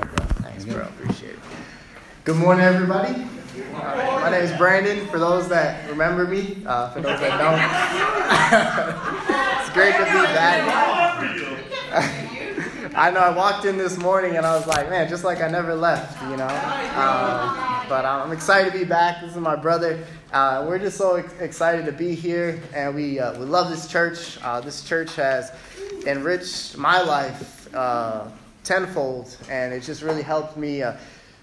Thanks, bro. Appreciate it. Good morning, everybody. Uh, my name is Brandon. For those that remember me, uh, for those that don't, it's great to be back. I know I walked in this morning and I was like, man, just like I never left, you know. Um, but I'm excited to be back. This is my brother. Uh, we're just so ex- excited to be here, and we uh, we love this church. Uh, this church has enriched my life uh, tenfold, and it just really helped me uh,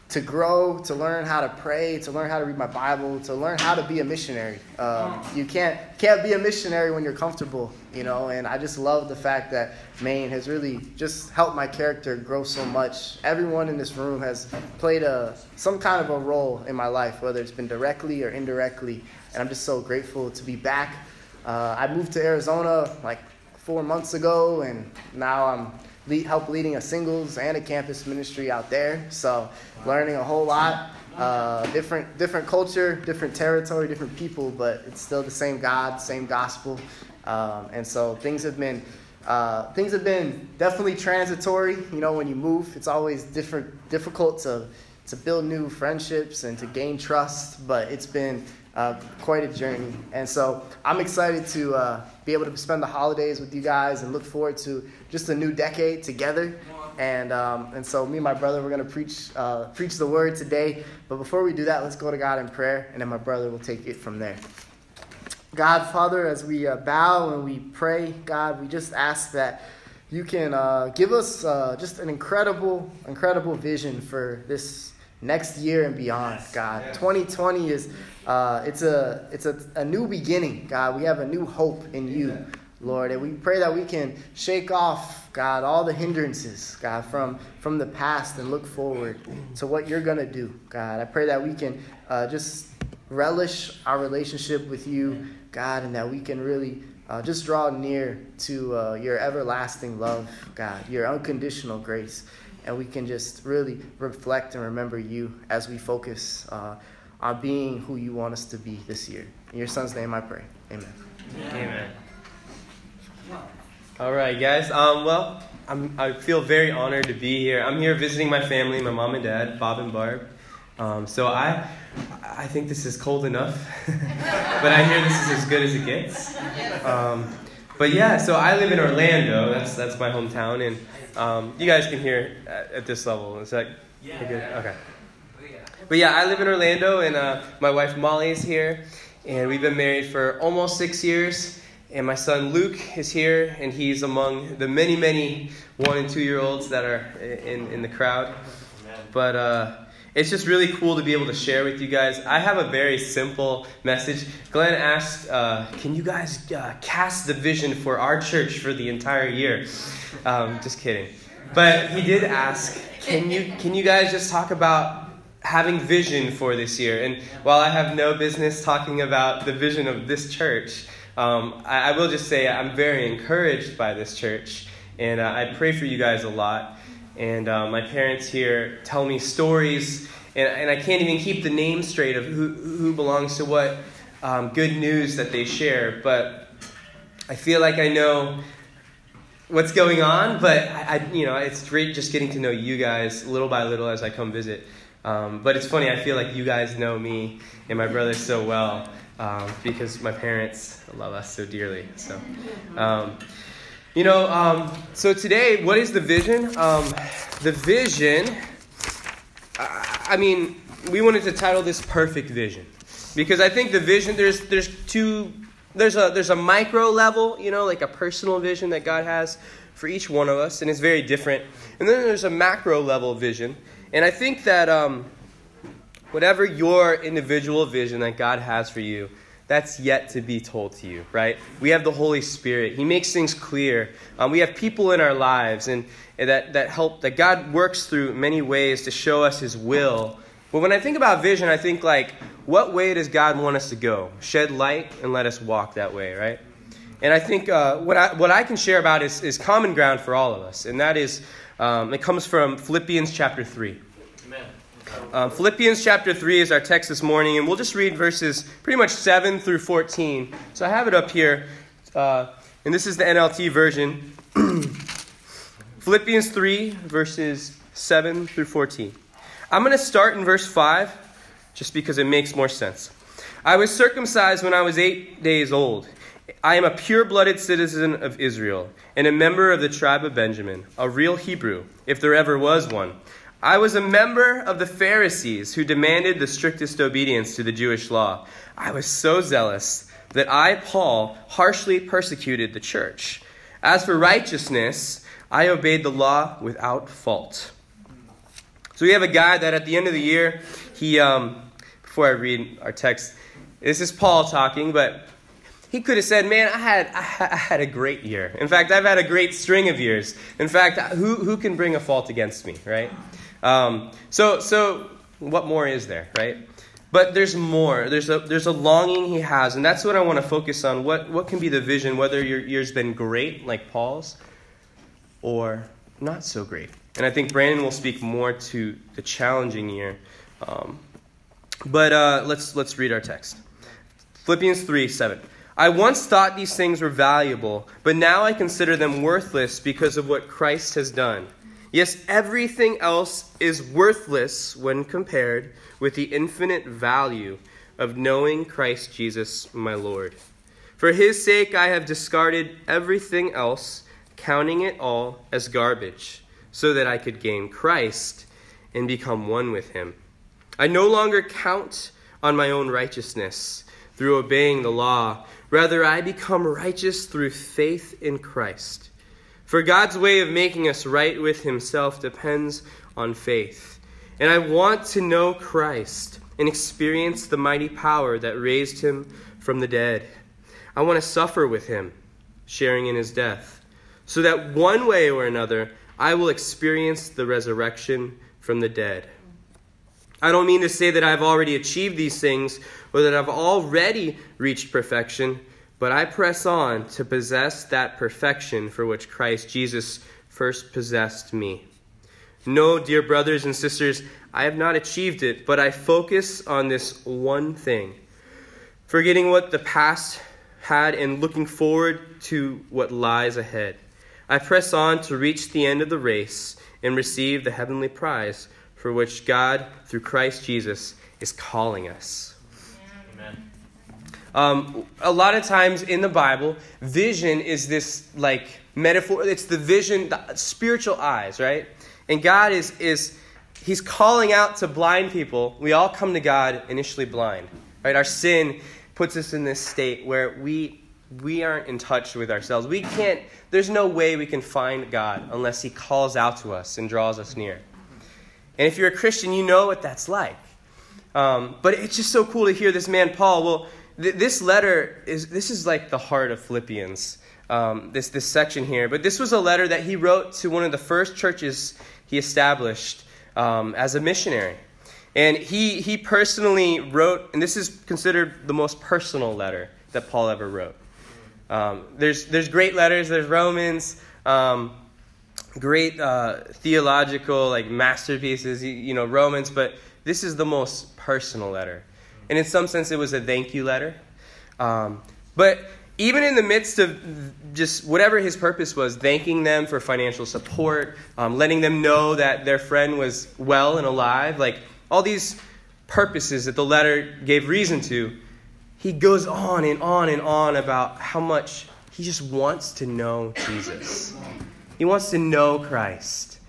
to grow, to learn how to pray, to learn how to read my Bible, to learn how to be a missionary. Um, you can't can't be a missionary when you're comfortable, you know. And I just love the fact that Maine has really just helped my character grow so much. Everyone in this room has played a some kind of a role in my life, whether it's been directly or indirectly. And I'm just so grateful to be back. Uh, I moved to Arizona like four months ago, and now I'm lead, help leading a singles and a campus ministry out there. So learning a whole lot. Uh, different different culture, different territory, different people, but it's still the same God, same gospel. Um, and so things have been uh, things have been definitely transitory. You know, when you move, it's always different difficult to to build new friendships and to gain trust. But it's been uh, quite a journey. And so I'm excited to uh, be able to spend the holidays with you guys and look forward to just a new decade together. And, um, and so me and my brother, we're going to preach, uh, preach the word today. But before we do that, let's go to God in prayer, and then my brother will take it from there. God, Father, as we uh, bow and we pray, God, we just ask that you can uh, give us uh, just an incredible, incredible vision for this next year and beyond, God. 2020 is uh, it's a it's a, a new beginning, God. We have a new hope in you, Lord, and we pray that we can shake off, God, all the hindrances, God, from from the past and look forward to what you're gonna do, God. I pray that we can uh, just relish our relationship with you, God, and that we can really. Uh, just draw near to uh, your everlasting love, God, your unconditional grace and we can just really reflect and remember you as we focus uh, on being who you want us to be this year. In your son's name I pray. Amen. Amen. All right, guys. Um, well, I'm, I feel very honored to be here. I'm here visiting my family, my mom and dad, Bob and Barb. Um, so I, I think this is cold enough, but I hear this is as good as it gets. Um, but yeah, so I live in Orlando. That's that's my hometown, and um, you guys can hear at, at, this level. Is that yeah. Okay. But yeah, I live in Orlando, and uh, my wife Molly is here, and we've been married for almost six years. And my son Luke is here, and he's among the many, many one and two year olds that are in, in the crowd. But uh, it's just really cool to be able to share with you guys. I have a very simple message. Glenn asked, uh, Can you guys uh, cast the vision for our church for the entire year? Um, just kidding. But he did ask, Can you, can you guys just talk about having vision for this year. And while I have no business talking about the vision of this church, um, I, I, will just say I'm very encouraged by this church. And uh, I pray for you guys a lot. And uh, my parents here tell me stories, and, and I can't even keep the name straight of who, who belongs to what um, good news that they share. But I feel like I know what's going on, but I, I, you know, it's great just getting to know you guys little by little as I come visit. Um, but it's funny, I feel like you guys know me and my brother so well um, because my parents love us so dearly. So, um, you know, um, so today, what is the vision? Um, the vision, I mean, we wanted to title this Perfect Vision because I think the vision, there's, there's two, there's a, there's a micro level, you know, like a personal vision that God has for each one of us, and it's very different. And then there's a macro level vision and I think that um, whatever your individual vision that God has for you, that's yet to be told to you, right? We have the Holy Spirit. He makes things clear. Um, we have people in our lives and, and that, that help, that God works through many ways to show us His will. But when I think about vision, I think like, what way does God want us to go? Shed light and let us walk that way, right? And I think uh, what, I, what I can share about is, is common ground for all of us, and that is um, it comes from Philippians chapter 3. Um, Philippians chapter 3 is our text this morning, and we'll just read verses pretty much 7 through 14. So I have it up here, uh, and this is the NLT version. Philippians 3, verses 7 through 14. I'm going to start in verse 5 just because it makes more sense. I was circumcised when I was eight days old. I am a pure blooded citizen of Israel and a member of the tribe of Benjamin, a real Hebrew, if there ever was one. I was a member of the Pharisees who demanded the strictest obedience to the Jewish law. I was so zealous that I, Paul, harshly persecuted the church. As for righteousness, I obeyed the law without fault. So we have a guy that at the end of the year, he, um, before I read our text, this is Paul talking, but he could have said, Man, I had, I had a great year. In fact, I've had a great string of years. In fact, who, who can bring a fault against me, right? Um, so, so, what more is there, right? But there's more. There's a, there's a longing he has, and that's what I want to focus on. What, what can be the vision, whether your year's been great, like Paul's, or not so great? And I think Brandon will speak more to the challenging year. Um, but uh, let's, let's read our text Philippians 3 7. I once thought these things were valuable, but now I consider them worthless because of what Christ has done. Yes, everything else is worthless when compared with the infinite value of knowing Christ Jesus my Lord. For his sake I have discarded everything else, counting it all as garbage, so that I could gain Christ and become one with him. I no longer count on my own righteousness through obeying the law Rather, I become righteous through faith in Christ. For God's way of making us right with Himself depends on faith. And I want to know Christ and experience the mighty power that raised Him from the dead. I want to suffer with Him, sharing in His death, so that one way or another I will experience the resurrection from the dead. I don't mean to say that I've already achieved these things or that I've already reached perfection, but I press on to possess that perfection for which Christ Jesus first possessed me. No, dear brothers and sisters, I have not achieved it, but I focus on this one thing forgetting what the past had and looking forward to what lies ahead. I press on to reach the end of the race and receive the heavenly prize for which God, through Christ Jesus, is calling us. Um, a lot of times in the Bible, vision is this like metaphor. It's the vision, the spiritual eyes, right? And God is is He's calling out to blind people. We all come to God initially blind, right? Our sin puts us in this state where we we aren't in touch with ourselves. We can't. There's no way we can find God unless He calls out to us and draws us near. And if you're a Christian, you know what that's like. Um, but it's just so cool to hear this man Paul. Well, th- this letter is this is like the heart of Philippians. Um, this this section here, but this was a letter that he wrote to one of the first churches he established um, as a missionary, and he he personally wrote, and this is considered the most personal letter that Paul ever wrote. Um, there's there's great letters. There's Romans. Um, great uh, theological like masterpieces, you, you know, Romans, but this is the most personal letter. And in some sense, it was a thank you letter. Um, but even in the midst of just whatever his purpose was, thanking them for financial support, um, letting them know that their friend was well and alive, like all these purposes that the letter gave reason to, he goes on and on and on about how much he just wants to know Jesus. He wants to know Christ.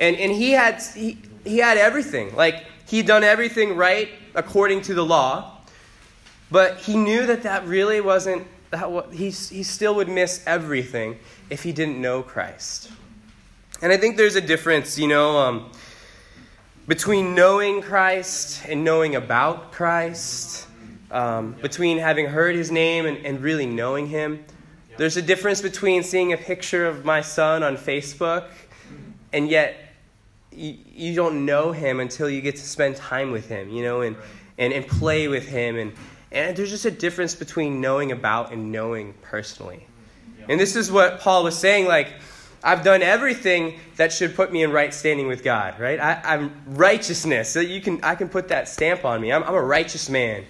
And, and he, had, he, he had everything. Like, he'd done everything right according to the law, but he knew that that really wasn't, that he, he still would miss everything if he didn't know Christ. And I think there's a difference, you know, um, between knowing Christ and knowing about Christ, um, between having heard his name and, and really knowing him. There's a difference between seeing a picture of my son on Facebook and yet you, you don't know him until you get to spend time with him, you know, and, and, and play with him. And, and there's just a difference between knowing about and knowing personally. And this is what Paul was saying like, I've done everything that should put me in right standing with God, right? I, am righteousness. So you can, I can put that stamp on me. I'm, I'm a righteous man.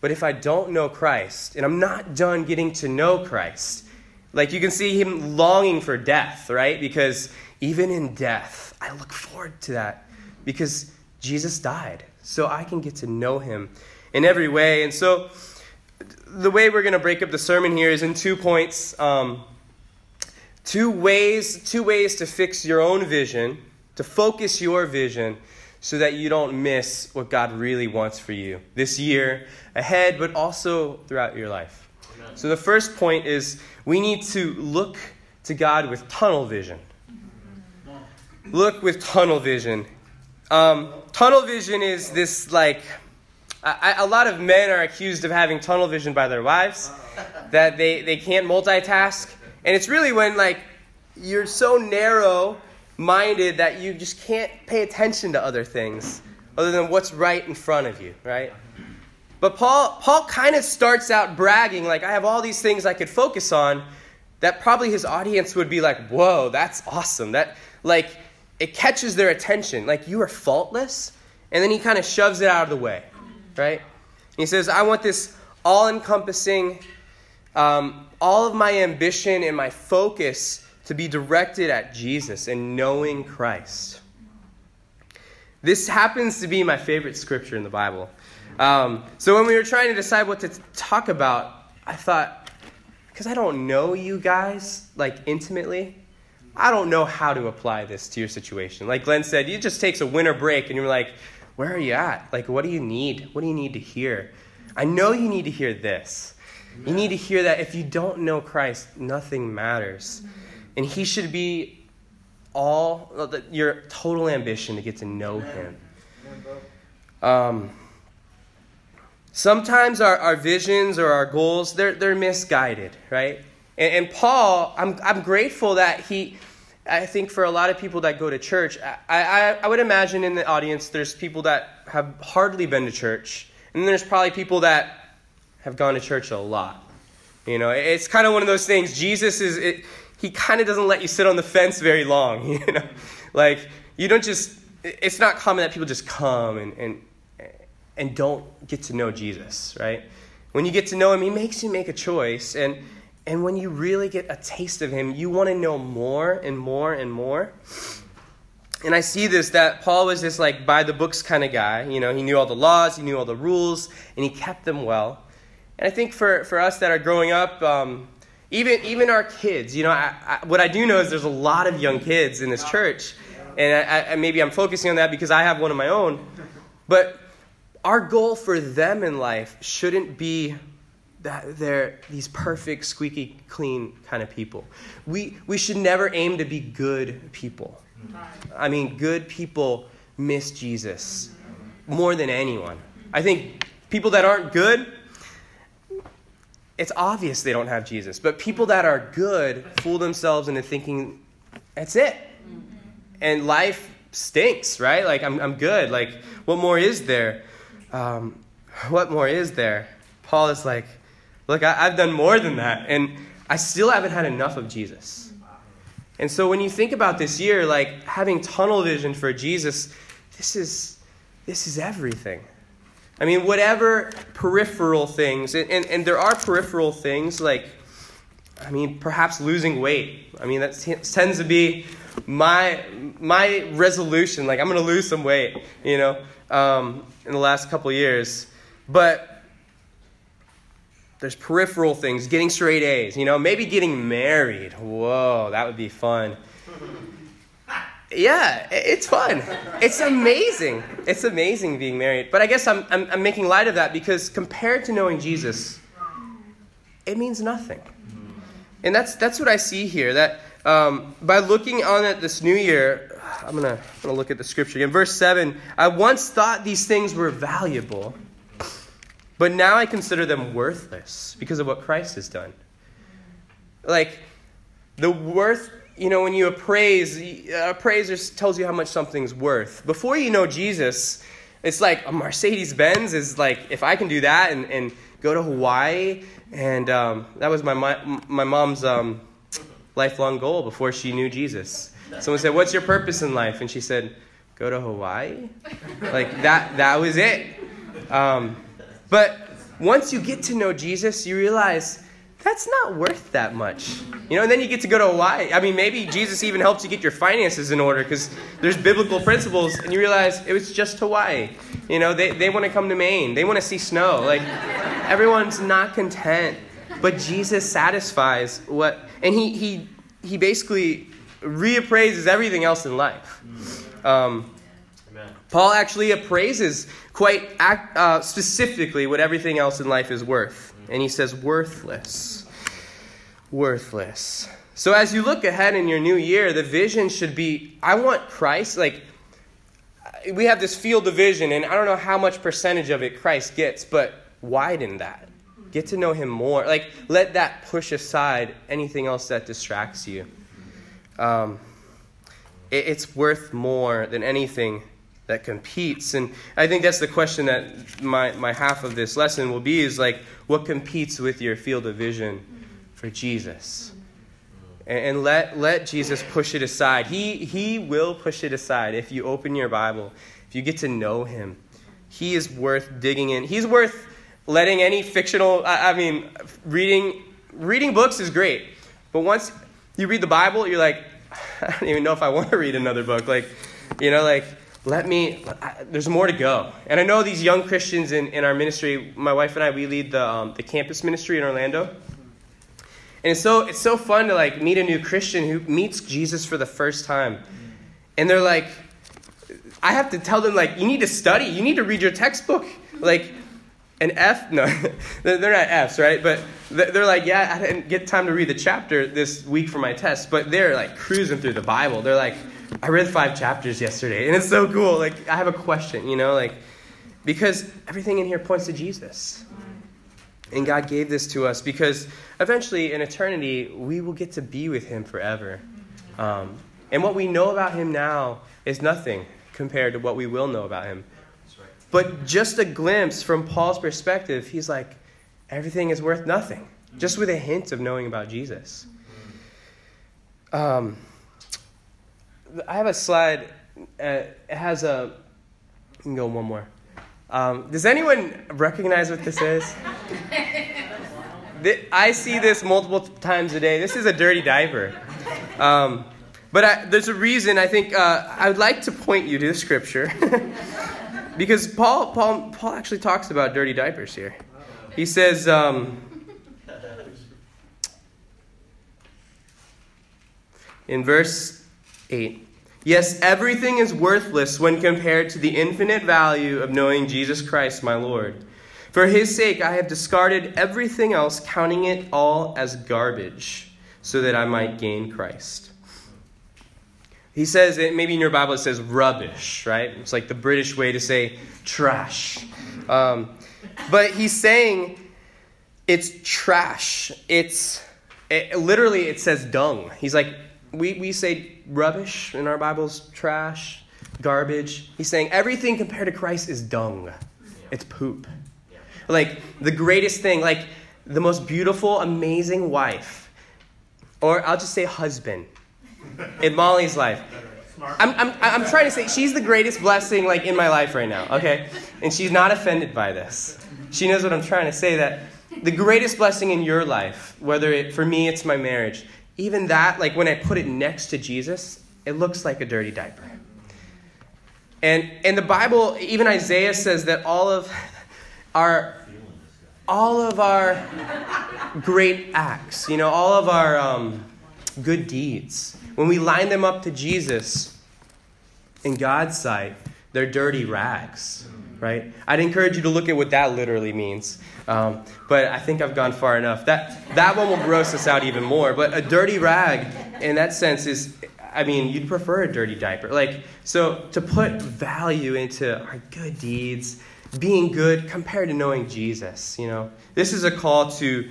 But if I don't know Christ, and I'm not done getting to know Christ, like you can see him longing for death, right? Because even in death. I look forward to that because Jesus died, so I can get to know him in every way. And so, the way we're going to break up the sermon here is in two points. Um, two ways, two ways to fix your own vision, to focus your vision, so that you don't miss what God really wants for you this year ahead, but also throughout your life. Amen. So the first point is we need to look to God with tunnel vision. Look with tunnel vision. Um, tunnel vision is this like I, a lot of men are accused of having tunnel vision by their wives, that they, they can't multitask. And it's really when like you're so narrow minded that you just can't pay attention to other things other than what's right in front of you, right? But Paul Paul kind of starts out bragging like I have all these things I could focus on that probably his audience would be like, "Whoa, that's awesome." That like it catches their attention. Like you are faultless, and then he kind of shoves it out of the way right? And he says, I want this all encompassing, um, all of my ambition and my focus to be directed at Jesus and knowing Christ. This happens to be my favorite scripture in the Bible. Um, so when we were trying to decide what to t- talk about, I thought, because I don't know you guys like intimately, I don't know how to apply this to your situation. Like Glenn said, it just takes a winter break and you're like, where are you at? Like, what do you need? What do you need to hear? I know you need to hear this. You need to hear that if you don't know Christ, nothing matters. And He should be all your total ambition to get to know Him. Um, sometimes our, our visions or our goals, they're, they're misguided, right? And, and Paul, I'm, I'm grateful that he I think for a lot of people that go to church, I, I, I would imagine in the audience there's people that have hardly been to church, and there's probably people that have gone to church a lot. You know, it's kind of one of those things. Jesus is, it, he kind of doesn't let you sit on the fence very long. You know, like you don't just. It's not common that people just come and and and don't get to know Jesus, right? When you get to know him, he makes you make a choice, and and when you really get a taste of him, you want to know more and more and more. And I see this that Paul was this like by the books kind of guy. You know, he knew all the laws, he knew all the rules, and he kept them well. And I think for, for us that are growing up, um, even even our kids, you know, I, I, what I do know is there's a lot of young kids in this church, and I, maybe I'm focusing on that because I have one of my own. But our goal for them in life shouldn't be that they're these perfect, squeaky clean kind of people. We, we should never aim to be good people. I mean, good people miss Jesus more than anyone. I think people that aren't good, it's obvious they don't have Jesus. But people that are good fool themselves into thinking, that's it. And life stinks, right? Like, I'm, I'm good. Like, what more is there? Um, what more is there? Paul is like, Look, I, have done more than that, and I still haven't had enough of Jesus. And so when you think about this year, like having tunnel vision for Jesus, this is this is everything. I mean, whatever peripheral things, and, and, and there are peripheral things like, I mean, perhaps losing weight. I mean, that tends to be my my resolution. Like, I'm going to lose some weight, you know, um, in the last couple years. But there's peripheral things, getting straight A's, you know, maybe getting married. Whoa, that would be fun. Yeah, it's fun. It's amazing. It's amazing being married. But I guess I'm, I'm, I'm making light of that because compared to knowing Jesus, it means nothing. And that's, that's what I see here. That um, by looking on at this new year, I'm going to I'm gonna look at the scripture again. Verse 7 I once thought these things were valuable but now I consider them worthless because of what Christ has done. Like, the worth, you know, when you appraise, a appraiser tells you how much something's worth. Before you know Jesus, it's like a Mercedes Benz is like, if I can do that and, and go to Hawaii, and um, that was my, my, my mom's um, lifelong goal before she knew Jesus. Someone said, What's your purpose in life? And she said, Go to Hawaii? Like, that, that was it. Um, but once you get to know Jesus, you realize that's not worth that much. You know, and then you get to go to Hawaii. I mean, maybe Jesus even helps you get your finances in order because there's biblical principles, and you realize it was just Hawaii. You know, they, they want to come to Maine, they want to see snow. Like, everyone's not content, but Jesus satisfies what, and he, he, he basically reappraises everything else in life. Um, Paul actually appraises quite uh, specifically what everything else in life is worth. And he says, worthless. Worthless. So as you look ahead in your new year, the vision should be I want Christ. Like, we have this field of vision, and I don't know how much percentage of it Christ gets, but widen that. Get to know him more. Like, let that push aside anything else that distracts you. Um, it, it's worth more than anything that competes. And I think that's the question that my, my half of this lesson will be is like, what competes with your field of vision for Jesus? And, and let, let Jesus push it aside. He, he will push it aside if you open your Bible, if you get to know Him. He is worth digging in. He's worth letting any fictional, I, I mean, reading, reading books is great. But once you read the Bible, you're like, I don't even know if I want to read another book. Like, you know, like, let me, there's more to go. And I know these young Christians in, in our ministry, my wife and I, we lead the, um, the campus ministry in Orlando. And it's so, it's so fun to like meet a new Christian who meets Jesus for the first time. And they're like, I have to tell them, like, you need to study, you need to read your textbook. Like, an F, no, they're not Fs, right? But they're like, yeah, I didn't get time to read the chapter this week for my test. But they're like cruising through the Bible. They're like, I read five chapters yesterday, and it's so cool. Like, I have a question, you know, like, because everything in here points to Jesus. And God gave this to us because eventually in eternity, we will get to be with Him forever. Um, and what we know about Him now is nothing compared to what we will know about Him. But just a glimpse from Paul's perspective, he's like, everything is worth nothing, just with a hint of knowing about Jesus. Um, I have a slide. Uh, it has a. You can go one more. Um, does anyone recognize what this is? I see this multiple times a day. This is a dirty diaper. Um, but I, there's a reason I think uh, I would like to point you to the scripture. because Paul, Paul, Paul actually talks about dirty diapers here. He says, um, in verse 8, Yes, everything is worthless when compared to the infinite value of knowing Jesus Christ, my Lord. For his sake, I have discarded everything else, counting it all as garbage, so that I might gain Christ he says, maybe in your Bible it says rubbish, right? It's like the British way to say trash. Um, but he's saying it's trash. It's it, literally, it says dung. He's like, we, we say rubbish in our Bibles, trash, garbage. He's saying everything compared to Christ is dung. It's poop. Like the greatest thing, like the most beautiful, amazing wife, or I'll just say husband in Molly's life. I'm, I'm, I'm trying to say she's the greatest blessing like in my life right now, okay? And she's not offended by this. She knows what I'm trying to say that the greatest blessing in your life, whether it, for me it's my marriage, even that, like when I put it next to Jesus, it looks like a dirty diaper. And in the Bible, even Isaiah says that all of our all of our great acts, you know, all of our um, good deeds, when we line them up to Jesus, in God's sight, they're dirty rags, right? I'd encourage you to look at what that literally means. Um, but I think I've gone far enough. That, that one will gross us out even more. But a dirty rag, in that sense, is, I mean, you'd prefer a dirty diaper. Like, so to put value into our good deeds, being good compared to knowing Jesus, you know, this is a call to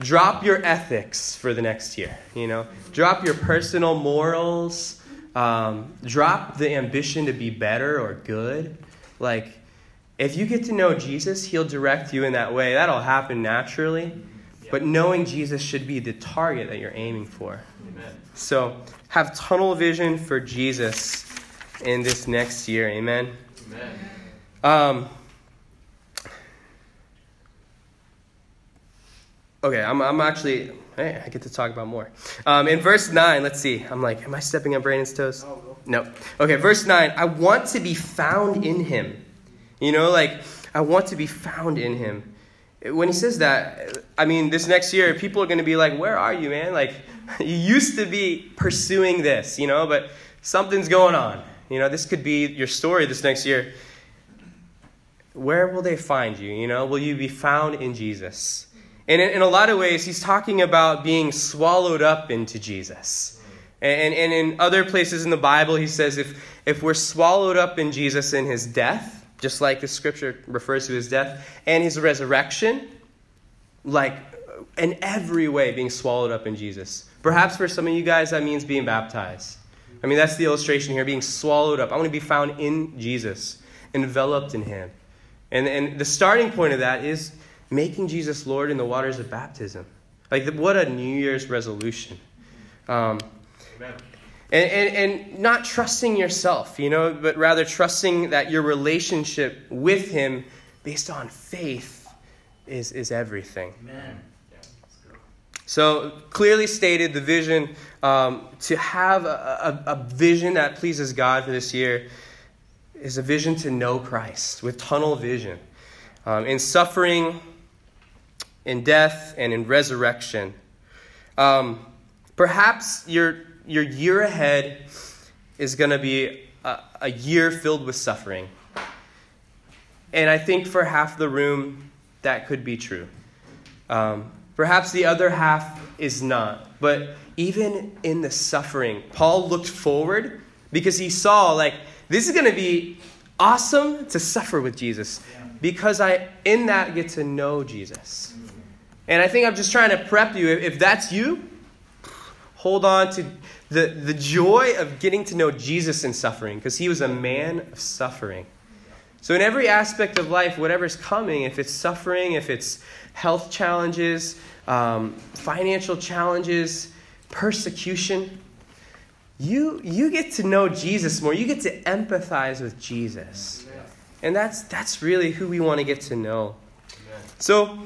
drop your ethics for the next year, you know, drop your personal morals, um, drop the ambition to be better or good. Like, if you get to know Jesus, he'll direct you in that way. That'll happen naturally. But knowing Jesus should be the target that you're aiming for. Amen. So, have tunnel vision for Jesus in this next year. Amen. Amen. Um, okay, I'm, I'm actually, hey, I get to talk about more. Um, in verse 9, let's see. I'm like, am I stepping on Brandon's toes? No. Okay, verse 9. I want to be found in him. You know, like, I want to be found in him. When he says that, I mean, this next year, people are going to be like, where are you, man? Like, you used to be pursuing this, you know, but something's going on. You know, this could be your story this next year. Where will they find you? You know, will you be found in Jesus? And in, in a lot of ways, he's talking about being swallowed up into Jesus. And, and in other places in the Bible, he says if, if we're swallowed up in Jesus in his death, just like the scripture refers to his death, and his resurrection, like in every way being swallowed up in Jesus. Perhaps for some of you guys, that means being baptized. I mean, that's the illustration here being swallowed up. I want to be found in Jesus, enveloped in him. And, and the starting point of that is making Jesus Lord in the waters of baptism. Like, what a New Year's resolution. Um, Amen. And, and, and not trusting yourself, you know, but rather trusting that your relationship with Him based on faith is, is everything. Amen. So, clearly stated the vision um, to have a, a, a, vision that pleases God for this year is a vision to know Christ with tunnel vision. Um, in suffering, in death, and in resurrection. Um, perhaps your, your year ahead is going to be a, a year filled with suffering. And I think for half the room, that could be true. Um, Perhaps the other half is not. But even in the suffering, Paul looked forward because he saw, like, this is going to be awesome to suffer with Jesus because I, in that, get to know Jesus. And I think I'm just trying to prep you. If, if that's you, hold on to the, the joy of getting to know Jesus in suffering because he was a man of suffering. So, in every aspect of life, whatever's coming, if it's suffering, if it's health challenges, um, financial challenges, persecution. You, you get to know Jesus more. You get to empathize with Jesus. And that's, that's really who we want to get to know. So,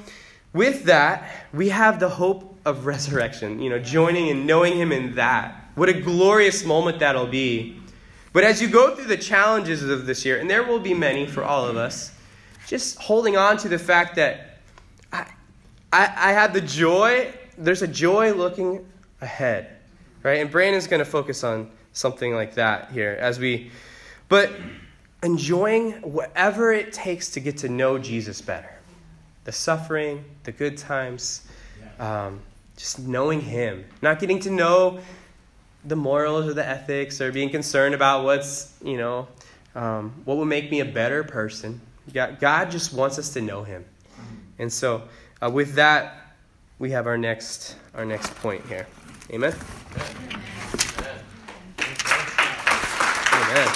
with that, we have the hope of resurrection, you know, joining and knowing Him in that. What a glorious moment that'll be. But as you go through the challenges of this year, and there will be many for all of us, just holding on to the fact that I, I had the joy, there's a joy looking ahead, right? And Brandon's going to focus on something like that here as we, but enjoying whatever it takes to get to know Jesus better the suffering, the good times, um, just knowing Him, not getting to know the morals or the ethics or being concerned about what's, you know, um, what will make me a better person. God, God just wants us to know Him. And so, uh, with that, we have our next our next point here. Amen. Amen.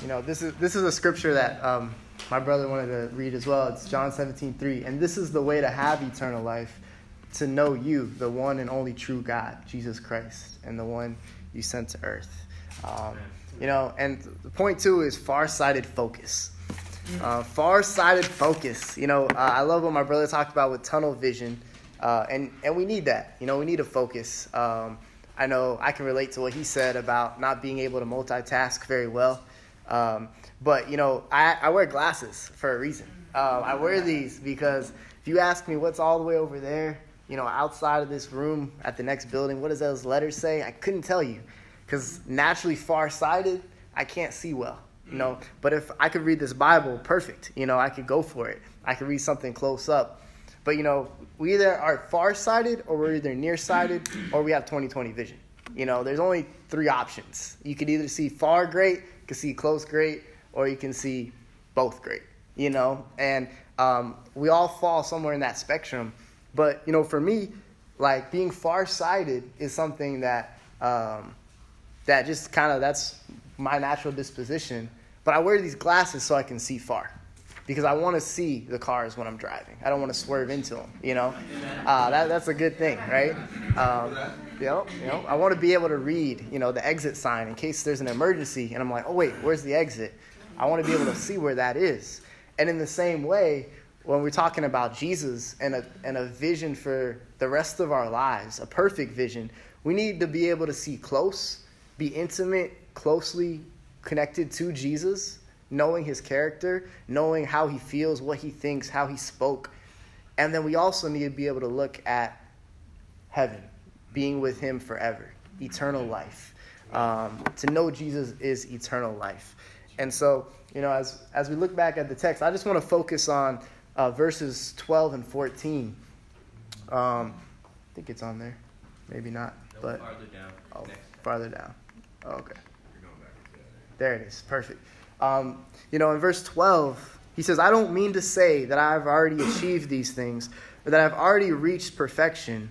You know, this is this is a scripture that um, my brother wanted to read as well. It's John 17, 3. And this is the way to have eternal life, to know you, the one and only true God, Jesus Christ, and the one you sent to earth. Um, you know, and the point two is far-sighted focus. Uh, far-sighted focus. You know, uh, I love what my brother talked about with tunnel vision, uh, and and we need that. You know, we need to focus. Um, I know I can relate to what he said about not being able to multitask very well. Um, but you know, I, I, wear glasses for a reason. Um, I wear these because if you ask me what's all the way over there, you know, outside of this room at the next building, what does those letters say? I couldn't tell you because naturally far-sighted, I can't see well you know. But if I could read this Bible, perfect, you know, I could go for it. I could read something close up. But you know, we either are far-sighted or we're either near-sighted or we have 20/20 vision. You know, there's only three options. You could either see far great, you can see close great, or you can see both great. You know, and um, we all fall somewhere in that spectrum. But you know, for me, like being far-sighted is something that um, that just kind of that's my natural disposition. But I wear these glasses so I can see far because I want to see the cars when I'm driving. I don't want to swerve into them, you know? Uh, that, that's a good thing, right? Um, you, know, you know, I want to be able to read, you know, the exit sign in case there's an emergency and I'm like, oh, wait, where's the exit? I want to be able to see where that is. And in the same way, when we're talking about Jesus and a, and a vision for the rest of our lives, a perfect vision, we need to be able to see close, be intimate, closely connected to Jesus, knowing his character, knowing how he feels, what he thinks, how he spoke. And then we also need to be able to look at heaven, being with him forever, eternal life. Um, to know Jesus is eternal life. And so, you know, as, as we look back at the text, I just want to focus on uh, verses 12 and 14. Um, I think it's on there. Maybe not. No, but farther down. Oh, farther down. Oh, okay. There it is. Perfect. Um, you know, in verse 12, he says, I don't mean to say that I've already achieved these things or that I've already reached perfection,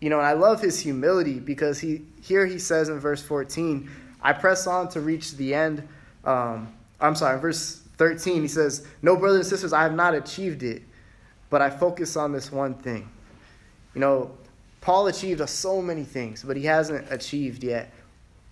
You know, and I love his humility because he here he says in verse 14, I press on to reach the end. Um, I'm sorry, verse 13, he says, No, brothers and sisters, I have not achieved it, but I focus on this one thing. You know, Paul achieved so many things, but he hasn't achieved yet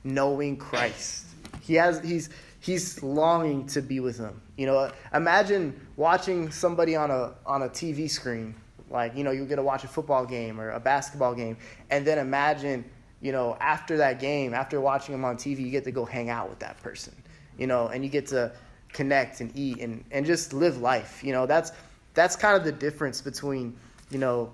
knowing Christ. He has he's he's longing to be with him. You know, imagine watching somebody on a on a TV screen, like you know you get to watch a football game or a basketball game, and then imagine you know after that game, after watching them on TV, you get to go hang out with that person, you know, and you get to connect and eat and and just live life. You know, that's that's kind of the difference between you know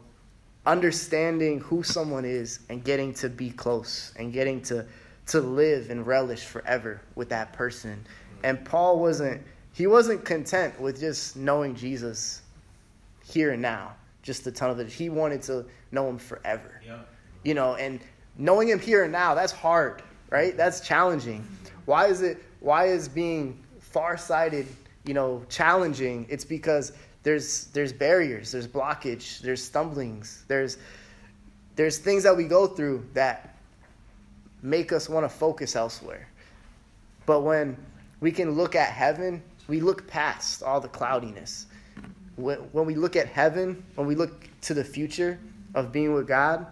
understanding who someone is and getting to be close and getting to to live and relish forever with that person. And Paul wasn't he wasn't content with just knowing Jesus here and now, just a ton of it. He wanted to know him forever. Yeah. You know, and knowing him here and now, that's hard, right? That's challenging. Why is it why is being farsighted, you know, challenging? It's because there's there's barriers, there's blockage, there's stumblings, there's there's things that we go through that make us want to focus elsewhere. But when we can look at heaven, we look past all the cloudiness. When we look at heaven, when we look to the future of being with God,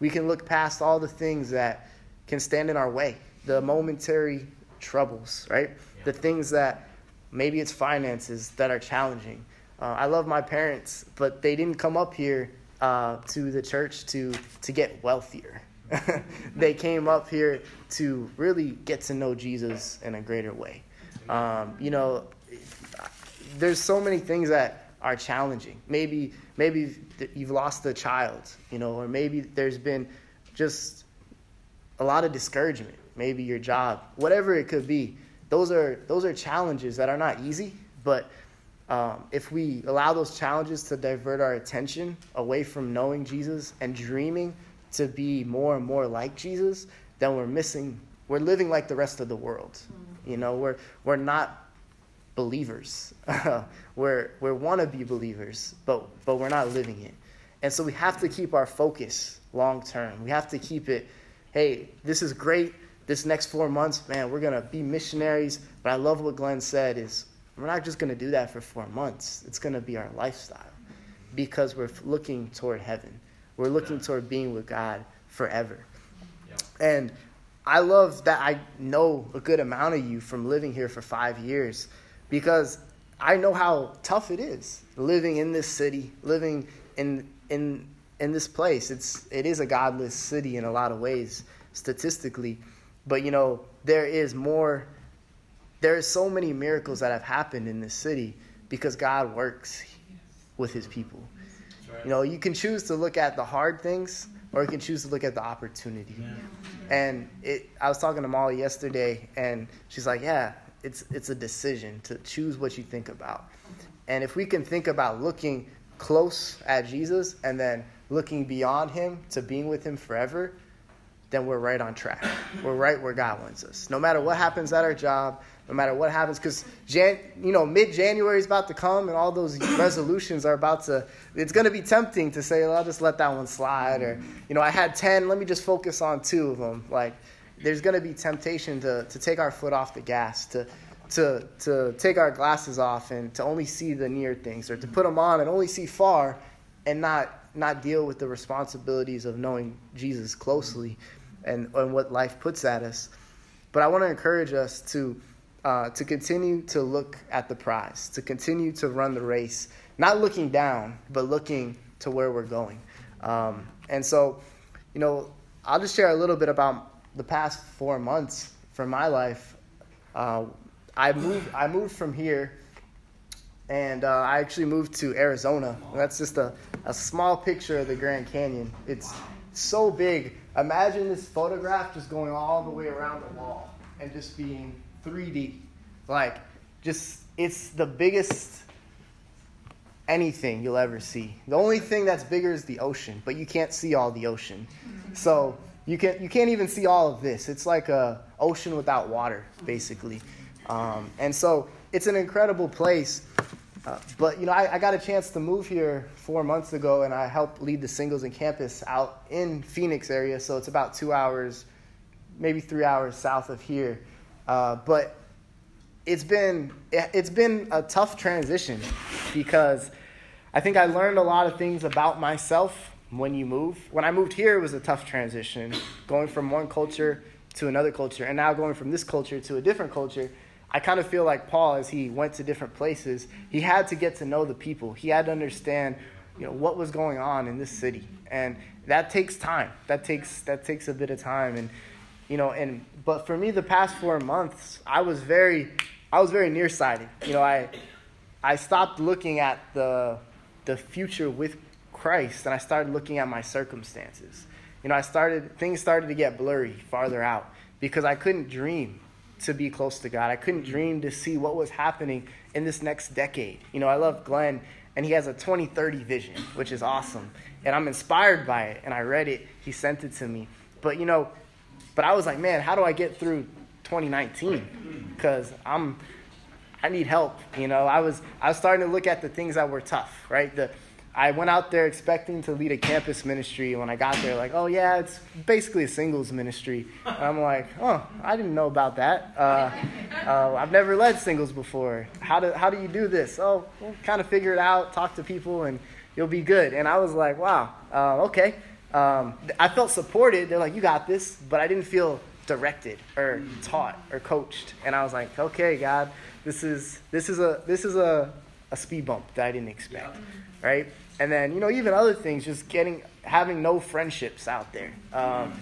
we can look past all the things that can stand in our way, the momentary troubles, right? Yeah. The things that maybe it's finances that are challenging. Uh, I love my parents, but they didn't come up here uh, to the church to to get wealthier. they came up here to really get to know Jesus in a greater way. Um, you know, there's so many things that are challenging. Maybe maybe you've lost a child, you know, or maybe there's been just a lot of discouragement. Maybe your job, whatever it could be. Those are those are challenges that are not easy, but um, if we allow those challenges to divert our attention away from knowing Jesus and dreaming to be more and more like Jesus, then we're missing, we're living like the rest of the world. Mm-hmm. You know, we're, we're not believers. we're, we want to be believers, but, but we're not living it. And so we have to keep our focus long term. We have to keep it, hey, this is great. This next four months, man, we're going to be missionaries. But I love what Glenn said is we're not just going to do that for four months. It's going to be our lifestyle because we're looking toward heaven. We're looking toward being with God forever. And I love that I know a good amount of you from living here for five years because I know how tough it is living in this city, living in in in this place. It's it is a godless city in a lot of ways statistically, but you know there is more. There are so many miracles that have happened in this city because God works with His people. You know, you can choose to look at the hard things or you can choose to look at the opportunity. Yeah. And it, I was talking to Molly yesterday, and she's like, "Yeah, it's it's a decision to choose what you think about." And if we can think about looking close at Jesus and then looking beyond Him to being with Him forever, then we're right on track. We're right where God wants us. No matter what happens at our job, no matter what happens, because Jan, you know, mid January is about to come, and all those resolutions are about to. It's going to be tempting to say, well, "I'll just let that one slide," or you know, I had ten, let me just focus on two of them. Like, there's going to be temptation to to take our foot off the gas, to to to take our glasses off, and to only see the near things, or to put them on and only see far, and not not deal with the responsibilities of knowing Jesus closely, and and what life puts at us. But I want to encourage us to uh, to continue to look at the prize, to continue to run the race, not looking down, but looking to where we're going. Um, and so, you know, I'll just share a little bit about the past four months from my life. Uh, I moved. I moved from here, and uh, I actually moved to Arizona. That's just a, a small picture of the Grand Canyon. It's so big. Imagine this photograph just going all the way around the wall and just being 3D. Like, just, it's the biggest anything you'll ever see. The only thing that's bigger is the ocean, but you can't see all the ocean. So, you can't, you can't even see all of this. It's like a ocean without water, basically. Um, and so, it's an incredible place. Uh, but you know, I, I, got a chance to move here four months ago, and I helped lead the singles and campus out in Phoenix area. So it's about two hours, maybe three hours south of here. Uh, but it's been it's been a tough transition because I think I learned a lot of things about myself when you move. When I moved here, it was a tough transition, going from one culture to another culture, and now going from this culture to a different culture. I kind of feel like Paul, as he went to different places, he had to get to know the people. He had to understand, you know, what was going on in this city, and that takes time. That takes that takes a bit of time, and you know, and but for me, the past four months, I was very, I was very nearsighted. You know, I, I stopped looking at the, the future with Christ, and I started looking at my circumstances. You know, I started things started to get blurry farther out because I couldn't dream to be close to God. I couldn't dream to see what was happening in this next decade. You know, I love Glenn, and he has a 2030 vision, which is awesome. And I'm inspired by it, and I read it. He sent it to me. But, you know, but I was like, man, how do I get through 2019? Because I'm, I need help. You know, I was, I was starting to look at the things that were tough, right? The, I went out there expecting to lead a campus ministry. When I got there, like, oh yeah, it's basically a singles ministry. And I'm like, oh, I didn't know about that. Uh, uh, I've never led singles before. How do how do you do this? Oh, well, kind of figure it out. Talk to people, and you'll be good. And I was like, wow, uh, okay um, I felt supported. They're like, you got this, but I didn't feel directed or taught or coached. And I was like, okay, God, this is this is a this is a, a speed bump that I didn't expect, right? And then you know even other things, just getting having no friendships out there, um,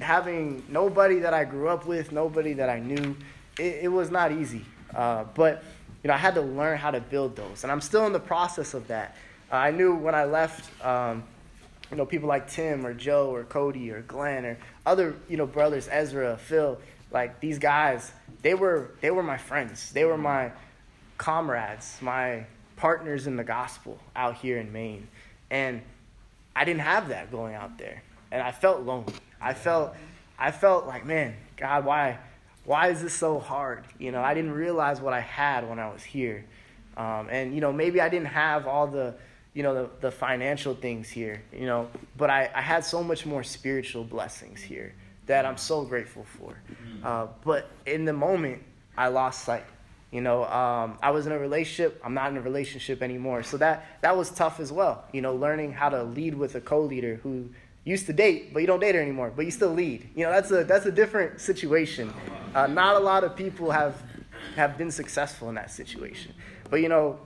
having nobody that I grew up with, nobody that I knew. It, it was not easy, uh, but you know I had to learn how to build those, and I'm still in the process of that. Uh, I knew when I left. Um, you know, people like Tim or Joe or Cody or Glenn or other, you know, brothers, Ezra, Phil, like these guys, they were they were my friends. They were my comrades, my partners in the gospel out here in Maine. And I didn't have that going out there. And I felt lonely. I felt I felt like, man, God, why why is this so hard? You know, I didn't realize what I had when I was here. Um, and you know, maybe I didn't have all the you know the, the financial things here you know but I, I had so much more spiritual blessings here that i'm so grateful for mm-hmm. uh, but in the moment i lost sight you know um, i was in a relationship i'm not in a relationship anymore. So that that was tough as well. You know learning how to lead with a co-leader who used to date but you don't date her anymore but you still lead. You know that's a that's a different situation. Uh, not a lot of people have have been successful in that situation. But you know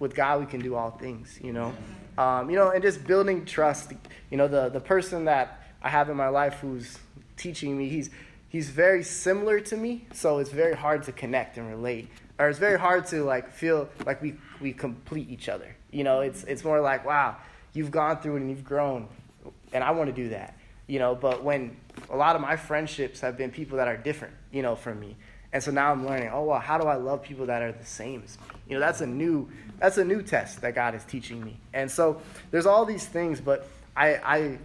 with God, we can do all things, you know. Um, you know, and just building trust. You know, the, the person that I have in my life who's teaching me, he's, he's very similar to me, so it's very hard to connect and relate. Or it's very hard to like feel like we, we complete each other. You know, it's, it's more like, wow, you've gone through it and you've grown, and I want to do that. You know, but when a lot of my friendships have been people that are different, you know, from me. And so now I'm learning, oh well, how do I love people that are the same as me? You know, that's a new that's a new test that God is teaching me. And so there's all these things, but I I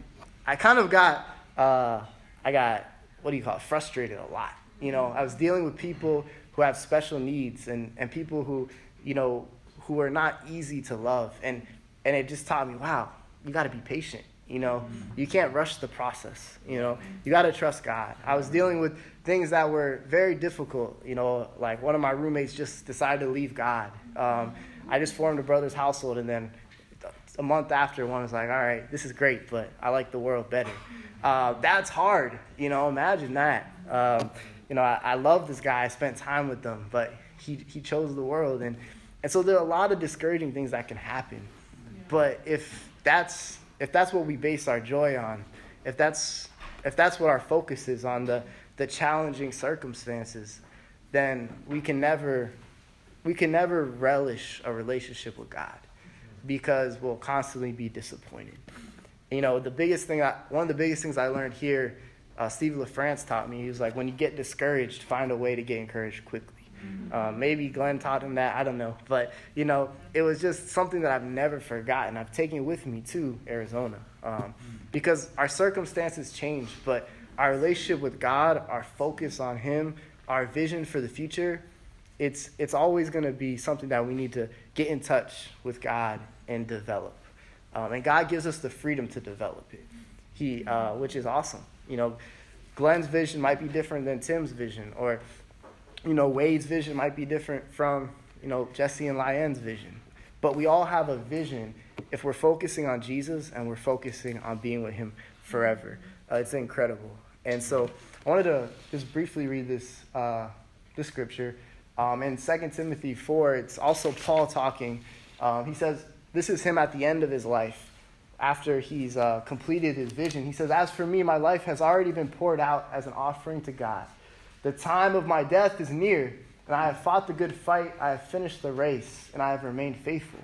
I kind of got uh, I got, what do you call it, frustrated a lot. You know, I was dealing with people who have special needs and, and people who, you know, who are not easy to love. And, and it just taught me, wow, you got to be patient. You know, mm-hmm. you can't rush the process. You know, you got to trust God. I was dealing with things that were very difficult. You know, like one of my roommates just decided to leave God. Um, I just formed a brother's household, and then a month after, one was like, "All right, this is great, but I like the world better." Uh, that's hard. You know, imagine that. Um, you know, I, I love this guy. I spent time with them, but he he chose the world, and and so there are a lot of discouraging things that can happen. But if that's if that's what we base our joy on, if that's if that's what our focus is on the the challenging circumstances, then we can never we can never relish a relationship with God because we'll constantly be disappointed. You know, the biggest thing I, one of the biggest things I learned here, uh, Steve LaFrance taught me. He was like, when you get discouraged, find a way to get encouraged quickly. Uh, maybe Glenn taught him that. I don't know. But, you know, it was just something that I've never forgotten. I've taken it with me to Arizona um, because our circumstances change, but our relationship with God, our focus on Him, our vision for the future, it's, it's always going to be something that we need to get in touch with God and develop. Um, and God gives us the freedom to develop it, he, uh, which is awesome. You know, Glenn's vision might be different than Tim's vision, or you know, Wade's vision might be different from, you know, Jesse and Lyen's vision. But we all have a vision if we're focusing on Jesus and we're focusing on being with him forever. Uh, it's incredible. And so I wanted to just briefly read this, uh, this scripture. Um, in 2 Timothy 4, it's also Paul talking. Um, he says, This is him at the end of his life after he's uh, completed his vision. He says, As for me, my life has already been poured out as an offering to God. The time of my death is near, and I have fought the good fight, I have finished the race, and I have remained faithful.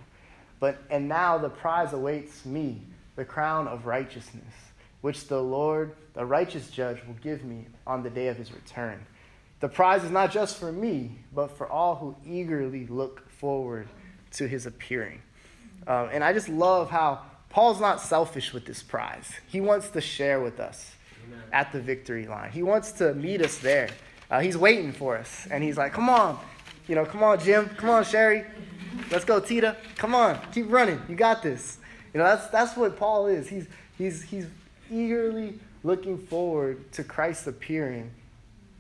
But and now the prize awaits me, the crown of righteousness, which the Lord, the righteous judge, will give me on the day of his return. The prize is not just for me, but for all who eagerly look forward to his appearing. Um, and I just love how Paul's not selfish with this prize. He wants to share with us Amen. at the victory line, he wants to meet us there. Uh, he's waiting for us. And he's like, come on. You know, come on, Jim. Come on, Sherry. Let's go, Tita. Come on. Keep running. You got this. You know, that's, that's what Paul is. He's, he's, he's eagerly looking forward to Christ appearing.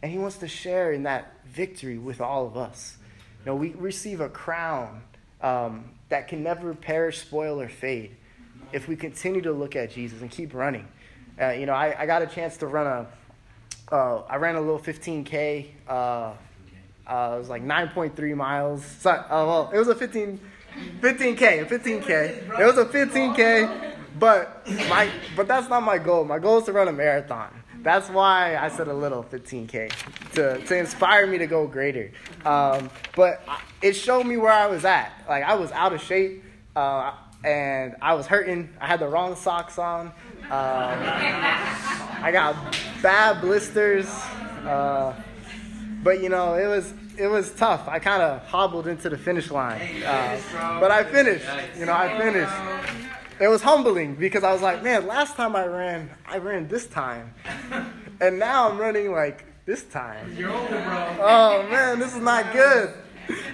And he wants to share in that victory with all of us. You know, we receive a crown um, that can never perish, spoil, or fade if we continue to look at Jesus and keep running. Uh, you know, I, I got a chance to run a uh, I ran a little 15K. Uh, uh, it was like 9.3 miles. Sorry, uh, well, it was a 15, 15K, a 15K. It was a 15K, but my, but that's not my goal. My goal is to run a marathon. That's why I said a little 15K to, to inspire me to go greater. Um, but it showed me where I was at. Like I was out of shape. Uh, and I was hurting. I had the wrong socks on. Um, I got bad blisters. Uh, but you know, it was it was tough. I kind of hobbled into the finish line, uh, but I finished. You know, I finished. It was humbling because I was like, man, last time I ran, I ran this time, and now I'm running like this time. Oh man, this is not good.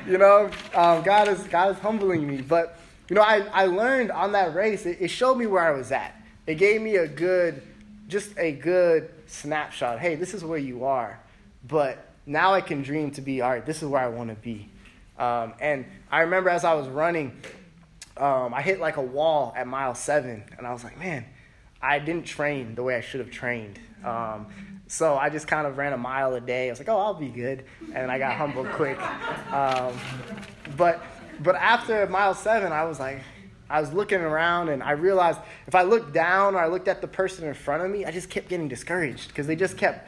You know, um, God is God is humbling me, but you know, I, I learned on that race, it, it showed me where I was at. It gave me a good, just a good snapshot. Hey, this is where you are. But now I can dream to be, all right, this is where I want to be. Um, and I remember as I was running, um, I hit like a wall at mile seven, and I was like, man, I didn't train the way I should have trained. Um, so I just kind of ran a mile a day. I was like, oh, I'll be good. And I got humbled quick. Um, but but after mile seven, I was like, I was looking around and I realized if I looked down or I looked at the person in front of me, I just kept getting discouraged because they just kept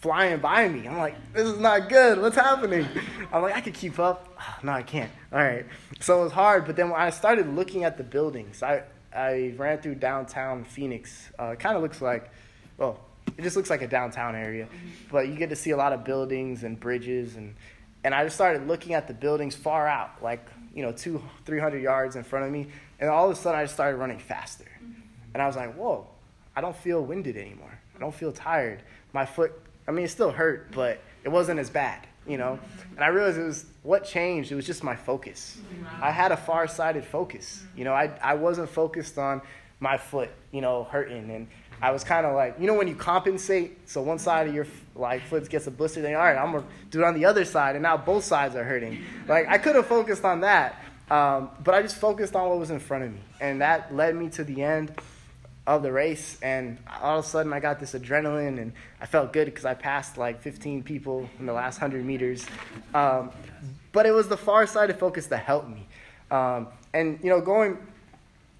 flying by me. I'm like, this is not good. What's happening? I'm like, I could keep up. Oh, no, I can't. All right. So it was hard. But then when I started looking at the buildings, I, I ran through downtown Phoenix. Uh, it kind of looks like, well, it just looks like a downtown area. But you get to see a lot of buildings and bridges. And, and I just started looking at the buildings far out, like you know, two, 300 yards in front of me. And all of a sudden, I just started running faster. And I was like, whoa, I don't feel winded anymore. I don't feel tired. My foot, I mean, it still hurt, but it wasn't as bad, you know? And I realized it was what changed. It was just my focus. I had a far sighted focus. You know, I, I wasn't focused on my foot, you know, hurting. And I was kind of like, you know, when you compensate, so one side of your like foot gets a blister, then all right, I'm gonna do it on the other side, and now both sides are hurting. Like I could have focused on that, um, but I just focused on what was in front of me, and that led me to the end of the race. And all of a sudden, I got this adrenaline, and I felt good because I passed like 15 people in the last hundred meters. Um, but it was the far side of focus that helped me. Um, and you know, going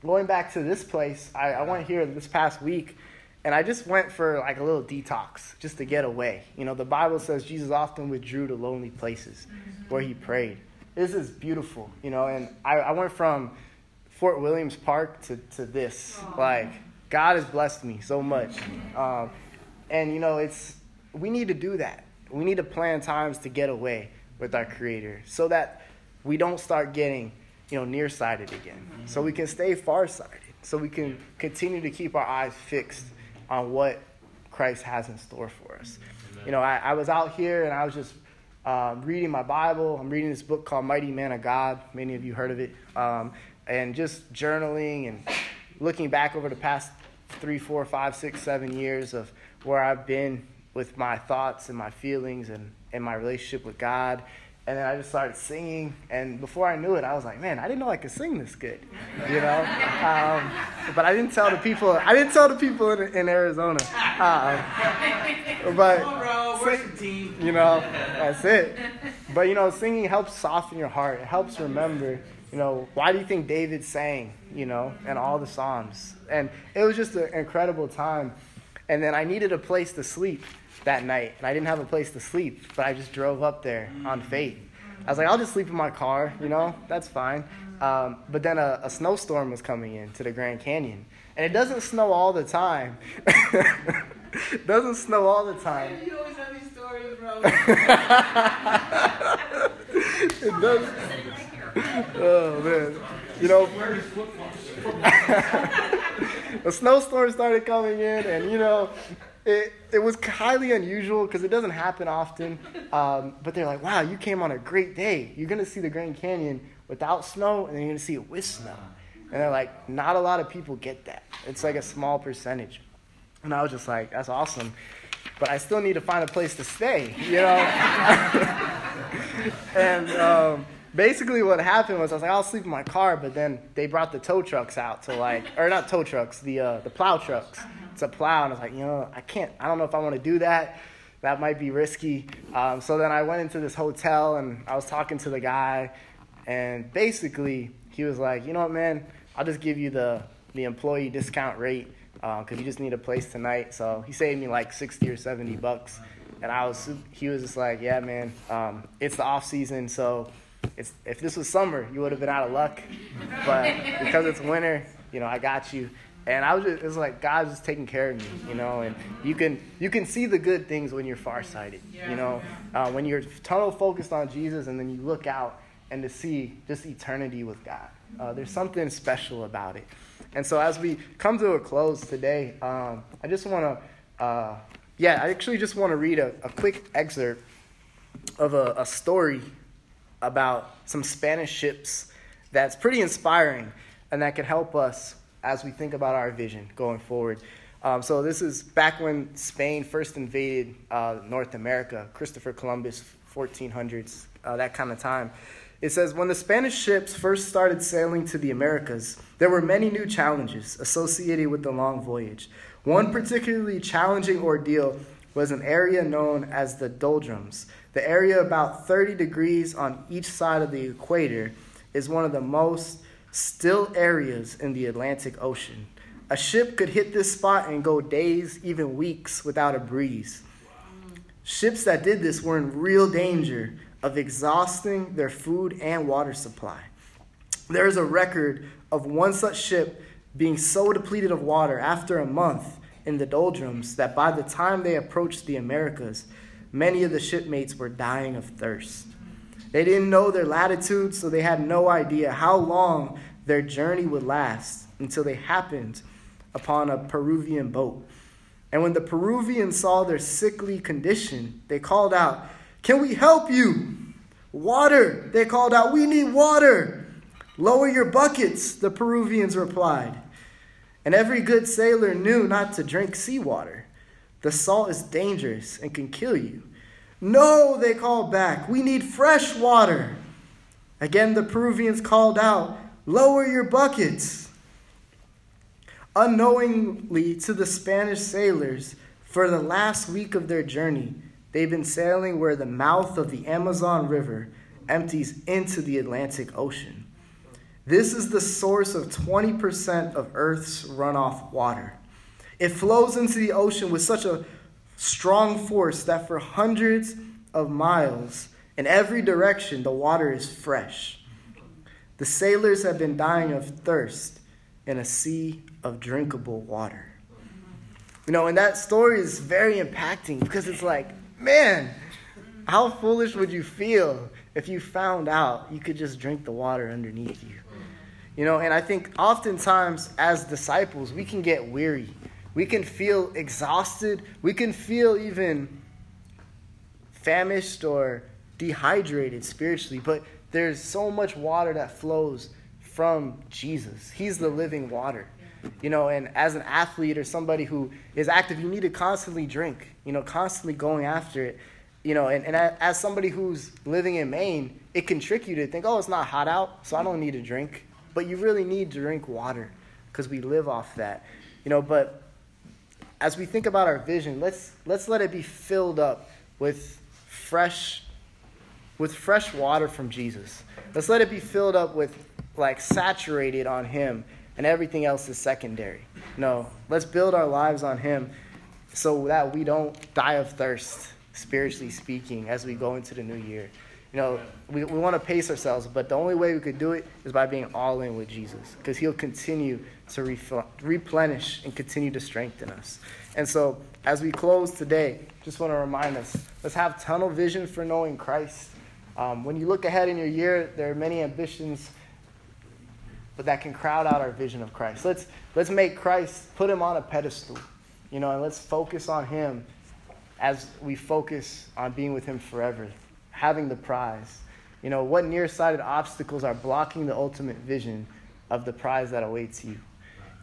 going back to this place, I, I went here this past week and I just went for like a little detox just to get away. You know, the Bible says Jesus often withdrew to lonely places where he prayed. This is beautiful, you know, and I, I went from Fort Williams Park to, to this. Like, God has blessed me so much. Um, and, you know, it's, we need to do that. We need to plan times to get away with our Creator so that we don't start getting, you know, nearsighted again. So we can stay farsighted. So we can continue to keep our eyes fixed on what Christ has in store for us. You know, I, I was out here and I was just um, reading my Bible. I'm reading this book called Mighty Man of God. Many of you heard of it. Um, and just journaling and looking back over the past three, four, five, six, seven years of where I've been with my thoughts and my feelings and, and my relationship with God and then I just started singing, and before I knew it, I was like, "Man, I didn't know I could sing this good," you know. Um, but I didn't tell the people. I didn't tell the people in, in Arizona. Uh, but sing, you know, that's it. But you know, singing helps soften your heart. It helps remember. You know, why do you think David sang? You know, and all the psalms, and it was just an incredible time. And then I needed a place to sleep that night, and I didn't have a place to sleep, but I just drove up there on faith. I was like, I'll just sleep in my car, you know, that's fine. Um, but then a, a, snowstorm was coming in to the Grand Canyon, and it doesn't snow all the time. it doesn't snow all the time. You always have these stories, bro. it does. Oh man, you know. a snowstorm started coming in, and you know, it, it was highly unusual because it doesn't happen often. Um, but they're like, wow, you came on a great day. You're to see the Grand Canyon without snow, and then you're to see it with snow. And they're like, not a lot of people get that. It's like a small percentage. And I was just like, that's awesome. But I still need to find a place to stay, you know? and um, basically what happened was I was like, I'll sleep in my car, but then they brought the tow trucks out to like, or not tow trucks, the, uh, the plow trucks to plow. And I was like, you know, I can't, I don't know if I want to do that. That might be risky. Um, so then I went into this hotel and I was talking to the guy. And basically, he was like, you know what, man, I'll just give you the, the employee discount rate because uh, you just need a place tonight. So he saved me like 60 or 70 bucks. And I was, he was just like, yeah, man, um, it's the off season. So it's, if this was summer, you would have been out of luck. But because it's winter, you know, I got you and I was just, it's like God's just taking care of me, you know. And you can you can see the good things when you're farsighted, you know, uh, when you're tunnel focused on Jesus, and then you look out and to see just eternity with God. Uh, there's something special about it. And so as we come to a close today, um, I just want to, uh, yeah, I actually just want to read a, a, quick excerpt of a, a story about some Spanish ships that's pretty inspiring and that can help us as we think about our vision going forward. Um, so this is back when Spain first invaded uh, North America, Christopher Columbus, 1400s, uh, that kind of time. It says, when the Spanish ships first started sailing to the Americas, there were many new challenges associated with the long voyage. One particularly challenging ordeal was an area known as the doldrums. The area about 30 degrees on each side of the equator is one of the most still areas in the Atlantic Ocean. A ship could hit this spot and go days, even weeks, without a breeze. Ships that did this were in real danger of exhausting their food and water supply. There is a record of one such ship being so depleted of water after a month in the doldrums that by the time they approached the Americas, many of the shipmates were dying of thirst. They didn't know their latitude, so they had no idea how long their journey would last until they happened upon a Peruvian boat. And when the Peruvians saw their sickly condition, they called out, Can we help you? Water, they called out, We need water. Lower your buckets, the Peruvians replied. And every good sailor knew not to drink seawater. The salt is dangerous and can kill you. No, they called back, we need fresh water. Again, the Peruvians called out, Lower your buckets. Unknowingly to the Spanish sailors, for the last week of their journey, they've been sailing where the mouth of the Amazon River empties into the Atlantic Ocean. This is the source of 20% of Earth's runoff water. It flows into the ocean with such a strong force that for hundreds of miles in every direction the water is fresh. The sailors have been dying of thirst in a sea of drinkable water. You know, and that story is very impacting because it's like, man, how foolish would you feel if you found out you could just drink the water underneath you? You know, and I think oftentimes as disciples, we can get weary. We can feel exhausted. We can feel even famished or dehydrated spiritually. But there's so much water that flows from Jesus. He's the living water. You know, and as an athlete or somebody who is active, you need to constantly drink, you know, constantly going after it. You know, and, and as somebody who's living in Maine, it can trick you to think, oh, it's not hot out, so I don't need to drink. But you really need to drink water because we live off that. You know, but as we think about our vision, let's let's let it be filled up with fresh with fresh water from Jesus. Let's let it be filled up with like saturated on him and everything else is secondary. No, let's build our lives on him so that we don't die of thirst, spiritually speaking, as we go into the new year. You know, we, we want to pace ourselves, but the only way we could do it is by being all in with Jesus, because He'll continue to replenish and continue to strengthen us. And so, as we close today, just want to remind us let's have tunnel vision for knowing Christ. Um, when you look ahead in your year, there are many ambitions, but that can crowd out our vision of Christ. Let's, let's make Christ, put Him on a pedestal, you know, and let's focus on Him as we focus on being with Him forever having the prize. You know, what nearsighted obstacles are blocking the ultimate vision of the prize that awaits you?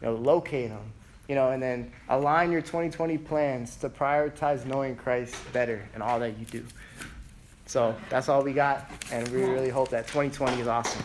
You know, locate them. You know, and then align your 2020 plans to prioritize knowing Christ better in all that you do. So that's all we got, and we really hope that 2020 is awesome.